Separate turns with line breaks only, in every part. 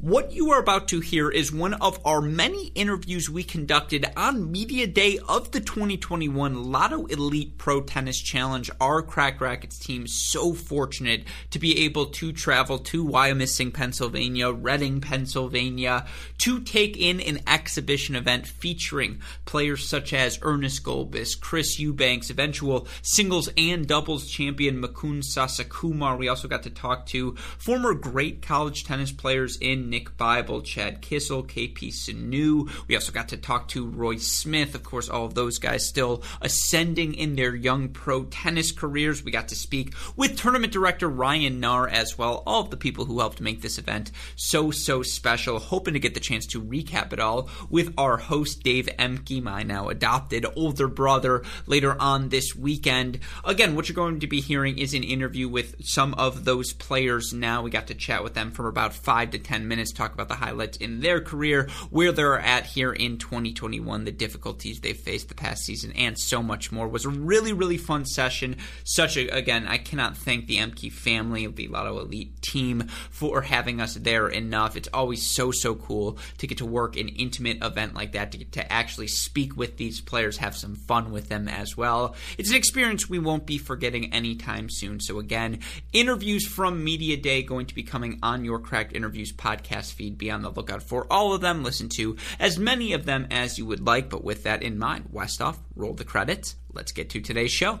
What you are about to hear is one of our many interviews we conducted on Media Day of the 2021 Lotto Elite Pro Tennis Challenge. Our Cracked Racquets team so fortunate to be able to travel to Wyomissing, Pennsylvania, Reading, Pennsylvania, to take in an exhibition event featuring players such as Ernest Gulbis, Chris Eubanks, eventual singles and doubles champion Mukund Sasikumar. We also got to talk to former great college tennis players in Nick Bybel, Chad Kissel, KP Sanu. We also got to talk to Roy Smith. Of course, all of those guys still ascending in their young pro tennis careers. We got to speak with tournament director Ryan Nahr as well. All of the people who helped make this event so, so special. Hoping to get the chance to recap it all with our host, Dave Emke, my now adopted older brother, later on this weekend. Again, what you're going to be hearing is an interview with some of those players now. We got to chat with them for about five to ten minutes minutes, talk about the highlights in their career, where they're at here in 2021, the difficulties they've faced the past season, and so much more. It was a really, really fun session. Such a, again, I cannot thank the Emke family, the Lotto Elite team, for having us there enough. It's always so, so cool to get to work an intimate event like that, to get to actually speak with these players, have some fun with them as well. It's an experience we won't be forgetting anytime soon. So, again, interviews from Media Day going to be coming on your Cracked Interviews podcast podcast feed. Be on the lookout for all of them. Listen to as many of them as you would like. But with that in mind, Westoff, roll the credits. Let's get to today's show.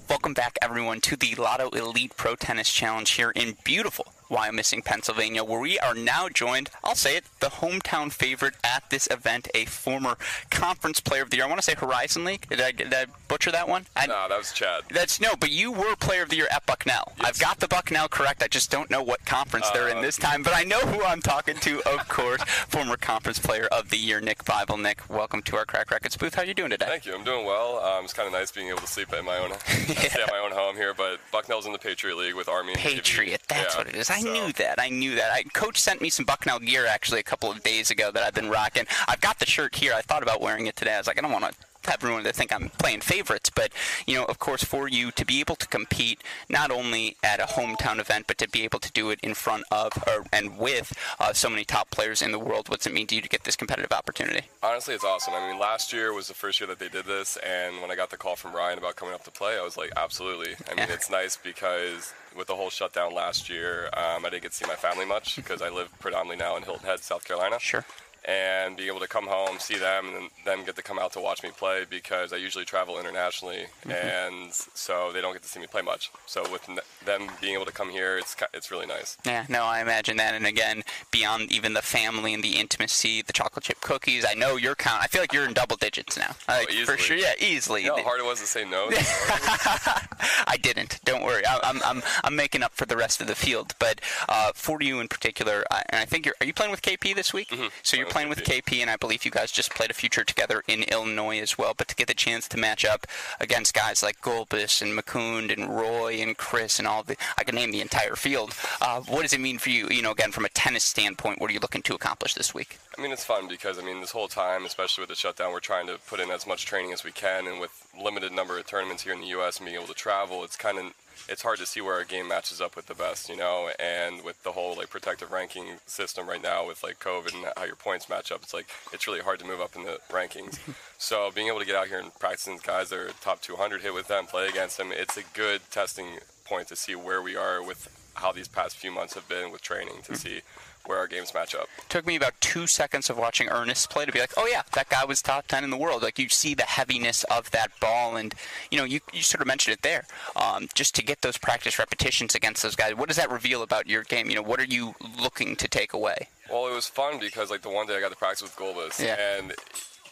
Welcome back, everyone, to the Lotto Elite Pro Tennis Challenge here in beautiful Wyomissing, Pennsylvania, where we are now joined, I'll say it, the hometown favorite at this event, a former conference player of the year. I want to say Horizon League. Did I, did I butcher that one? I,
no, that was Chad.
That's no, but you were player of the year at Bucknell. Yes. I've got the Bucknell correct. I just don't know what conference uh, they're in uh, this time, but I know who I'm talking to, of course. former conference player of the year, Nick Bybel. Nick, welcome to our Cracked Racquets booth. How are you doing today?
Thank you. I'm doing well. Um, it's kind of nice being able to sleep at my own, yeah. stay at my own home here. But Bucknell's in the Patriot League with Army.
Patriot. That's
yeah.
what it is. I so. knew that. I knew that. I, Coach sent me some Bucknell gear actually a couple of days ago that I've been rocking. I've got the shirt here. I thought about wearing it today. I was like, I don't want to everyone to think I'm playing favorites, but you know, of course, for you to be able to compete not only at a hometown event, but to be able to do it in front of or, and with uh, so many top players in the world, what's it mean to you to get this competitive opportunity?
Honestly, it's awesome. I mean, last year was the first year that they did this, and when I got the call from Ryan about coming up to play, I was like, absolutely. I mean, yeah. it's nice because with the whole shutdown last year, um, I didn't get to see my family much because I live predominantly now in Hilton Head, South Carolina.
Sure
and be able to come home, see them, and then get to come out to watch me play because I usually travel internationally, mm-hmm. and so they don't get to see me play much. So with them being able to come here, it's it's really nice.
Yeah, no, I imagine that. And again, beyond even the family and the intimacy, the chocolate chip cookies. I know you're count. I feel like you're in double digits now.
Like, oh,
for sure, yeah, easily.
You know how hard it was to say no.
I didn't. Don't worry. I, am I'm I'm making up for the rest of the field. But uh, for you in particular, I, and I think you're. Are you playing with KP this week?
Mm-hmm.
So you're playing with KP, and I believe you guys just played a future together in Illinois as well. But to get the chance to match up against guys like Gulbis and Mukund and Roy and Chris and all the, I can name the entire field. Uh, what does it mean for you? You know, again, from a tennis standpoint, what are you looking to accomplish this week?
I mean, it's fun because I mean, this whole time, especially with the shutdown, we're trying to put in as much training as we can, and with limited number of tournaments here in the U.S. and being able to travel, it's kind of it's hard to see where our game matches up with the best, you know. And with the whole like protective ranking system right now, with like COVID and how your points match up, it's like it's really hard to move up in the rankings. so being able to get out here and practice with guys that are top 200, hit with them, play against them, it's a good testing point to see where we are with how these past few months have been with training to see where our games match up.
Took me about two seconds of watching Ernest play to be like, oh yeah, that guy was top ten in the world. Like you see the heaviness of that ball, and you know you, you sort of mentioned it there. Um, just to get those practice repetitions against those guys, what does that reveal about your game? You know, what are you looking to take away?
Well, it was fun because like the one day I got to practice with Gulbis, yeah. and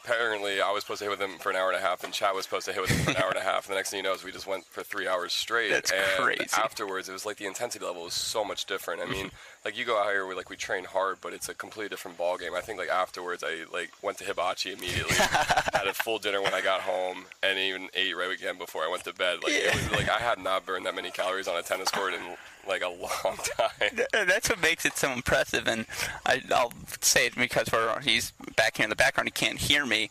apparently I was supposed to hit with him for an hour and a half, and Chad was supposed to hit with him for an hour and a half. And the next thing you know is we just went for three hours straight.
That's
and
crazy.
afterwards, it was like the intensity level was so much different. I mean, like you go out here, we like we train hard, but it's a completely different ball game. I think like afterwards, I like went to hibachi immediately, had a full dinner when I got home, and even ate right again before I went to bed. Like yeah. it was like I had not burned that many calories on a tennis court in like a long time.
Uh, that's what makes it so impressive, and I, will say it because he's back here in the background. He can't hear me.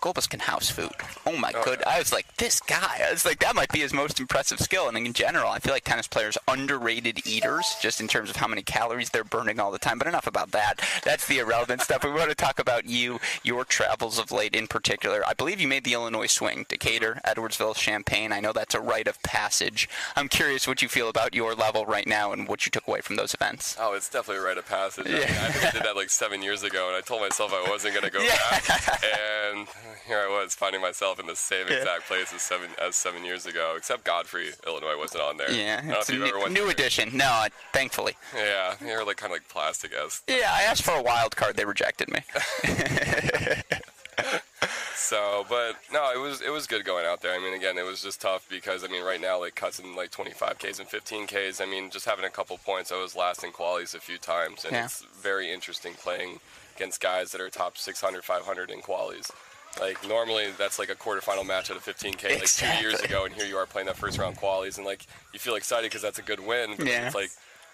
Gulbis can house food. Oh my oh, good! Yeah. I was like, this guy. I was like, that might be his most impressive skill. And in general, I feel like tennis players underrated eaters, just in terms of how many calories they're burning all the time. But enough about that. That's the irrelevant stuff. We want to talk about you, your travels of late, in particular. I believe you made the Illinois swing, Decatur, Edwardsville, Champaign. I know that's a rite of passage. I'm curious what you feel about your level right now and what you took away from those events.
Oh, it's definitely a rite of passage. Yeah. I, mean, I I did that like seven years ago, and I told myself I wasn't going to go yeah. back. And here I was finding myself in the same exact place as seven as seven years ago. Except Godfrey, Illinois, wasn't on there.
Yeah, it's a new, new edition. No, thankfully.
Yeah, they were like kind of like plastic as.
Yeah, I asked for a wild card. They rejected me.
so, but no, it was it was good going out there. I mean, again, it was just tough because I mean, right now like cuts in like 25ks and 15ks. I mean, just having a couple points, I was last in qualies a few times, and yeah. it's very interesting playing against guys that are top 600, 500 in qualies. Like normally that's like a quarterfinal match at a 15k like exactly. two years ago, and here you are playing that first round qualies, and like you feel excited because that's a good win. But yeah. it's like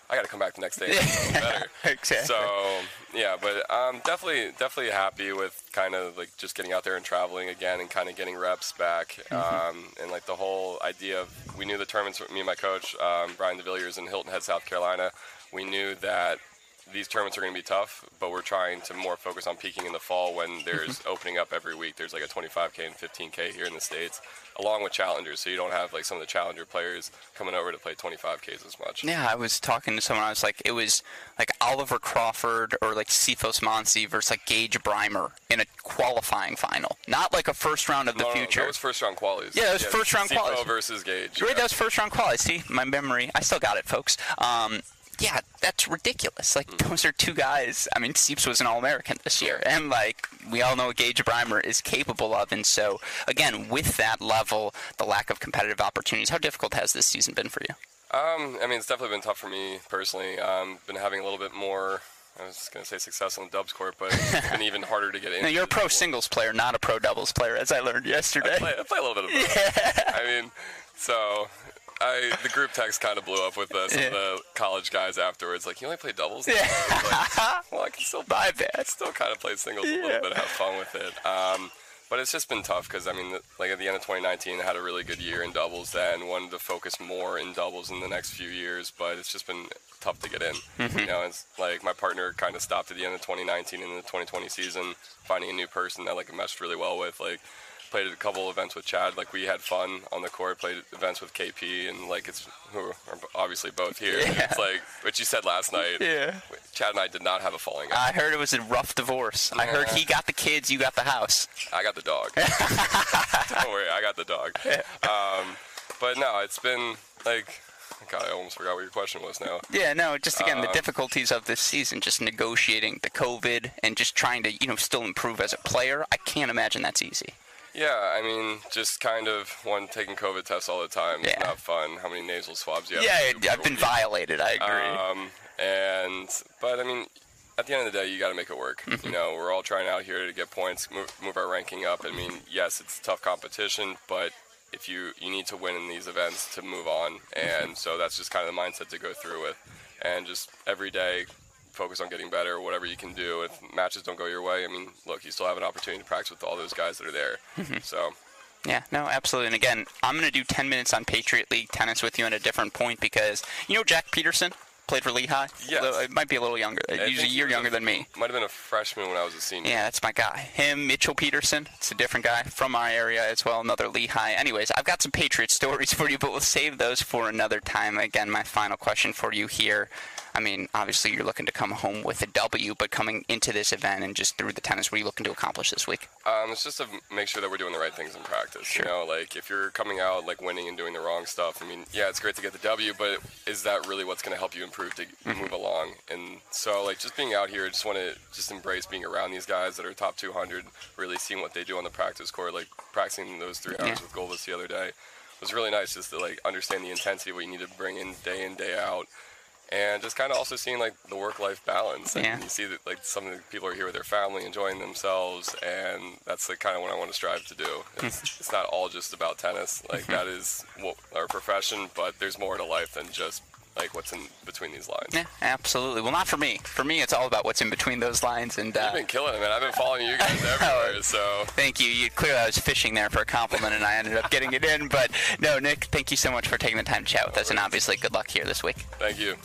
I got to come back the next day and better.
exactly.
So yeah, but um, definitely definitely happy with kind of like just getting out there and traveling again and kind of getting reps back, mm-hmm. um, and like the whole idea of we knew the tournaments. Me and my coach um, Brian DeVilliers in Hilton Head, South Carolina. We knew that these tournaments are going to be tough, but we're trying to more focus on peaking in the fall when there's opening up every week. There's like a 25k and 15k here in the states, along with challengers, so you don't have like some of the challenger players coming over to play 25ks as much.
Yeah, I was talking to someone. I was like, it was like Oliver Crawford or like Sifos Monsey versus like Gage Brymer in a qualifying final, not like a first round of the
no,
future.
No, that was first round qualies.
Yeah, that was yeah, first round qualies
versus Gage.
Right, yeah. that was first round qualies. See, my memory, I still got it, folks. Um, yeah, that's ridiculous. Like mm. those are two guys. I mean, Seeps was an All American this year, and like we all know what Gage Brymer is capable of. And so, again, with that level, the lack of competitive opportunities, how difficult has this season been for you?
Um, I mean, it's definitely been tough for me personally. Um, been having a little bit more. I was going to say success on the dubs court, but it's been even harder to get in.
No, you're a pro singles player, not a pro doubles player, as I learned yesterday. I
play, I play a little bit of both. Yeah. I mean, so I the group text kind of blew up with the, some yeah. of the college guys afterwards. Like, you only play doubles? Yeah. Like, well, I can still
buy that.
Still kind of play singles yeah. a little bit, have fun with it. Um, but it's just been tough because I mean, like at the end of 2019, I had a really good year in doubles. Then wanted to focus more in doubles in the next few years, but it's just been tough to get in. Mm-hmm. You know, it's like my partner kind of stopped at the end of 2019 in the 2020 season, finding a new person that like I meshed really well with. Like played a couple events with Chad. Like we had fun on the court. Played events with KP, and like it's who are obviously both here. Yeah. It's like what you said last night.
Yeah.
Chad and I did not have a falling out.
I heard it was a rough divorce. Yeah. I heard he got the kids, you got the house.
I got the dog. Don't worry, I got the dog. Um, but no, it's been like God, I almost forgot what your question was now.
Yeah, no, just again, the uh, difficulties of this season, just negotiating the COVID and just trying to, you know, still improve as a player. I can't imagine that's easy.
Yeah, I mean, just kind of one taking COVID tests all the time. It's yeah. not fun. How many nasal swabs you have?
Yeah, I've been week. violated. I agree.
Um, and but I mean, at the end of the day, you got to make it work. Mm-hmm. You know, we're all trying out here to get points, move, move our ranking up. I mean, yes, it's tough competition, but if you you need to win in these events to move on, and so that's just kind of the mindset to go through with, and just every day focus on getting better, whatever you can do. If matches don't go your way, I mean, look, you still have an opportunity to practice with all those guys that are there. Mm-hmm. So
Yeah, no, absolutely. And again, I'm going to do 10 minutes on Patriot League tennis with you at a different point because you know Jack Peterson played for Lehigh.
Yes.
Although It might be a little younger.
I
He's a year younger than me.
Might have been a freshman when I was a senior.
Yeah, that's my guy. Him, Mitchell Peterson. It's a different guy from my area as well, another Lehigh. Anyways, I've got some Patriot stories for you, but we'll save those for another time. Again, my final question for you here. I mean, obviously you're looking to come home with a W, but coming into this event and just through the tennis, what are you looking to accomplish this week?
Um, it's just to make sure that we're doing the right things in practice. You know, like if you're coming out like winning and doing the wrong stuff, I mean, yeah, it's great to get the W, but is that really what's going to help you improve to
Mm-hmm.
move along? And so, like, just being out here, I just want to just embrace being around these guys that are top 200, really seeing what they do on the practice court, like practicing those three hours
Yeah.
with Gulbis the other day. It was really nice just to like understand the intensity of what you need to bring in day in day out and just kind of also seeing like the work-life balance and
Yeah.
you see that like some of the people are here with their family enjoying themselves and that's like kind of what i want to strive to do. Hmm. It's, it's not all just about tennis like mm-hmm. that is what our profession but there's more to life than just like what's in between these lines
Yeah, absolutely. Well, not for me. For me, it's all about what's in between those lines. And uh,
you've been killing it man i've been following you guys everywhere so
Thank you. You clearly I was fishing there for a compliment, and I ended up getting it in. But no, Nick, thank you so much for taking the time to chat with us, and obviously, good luck here this week.
thank you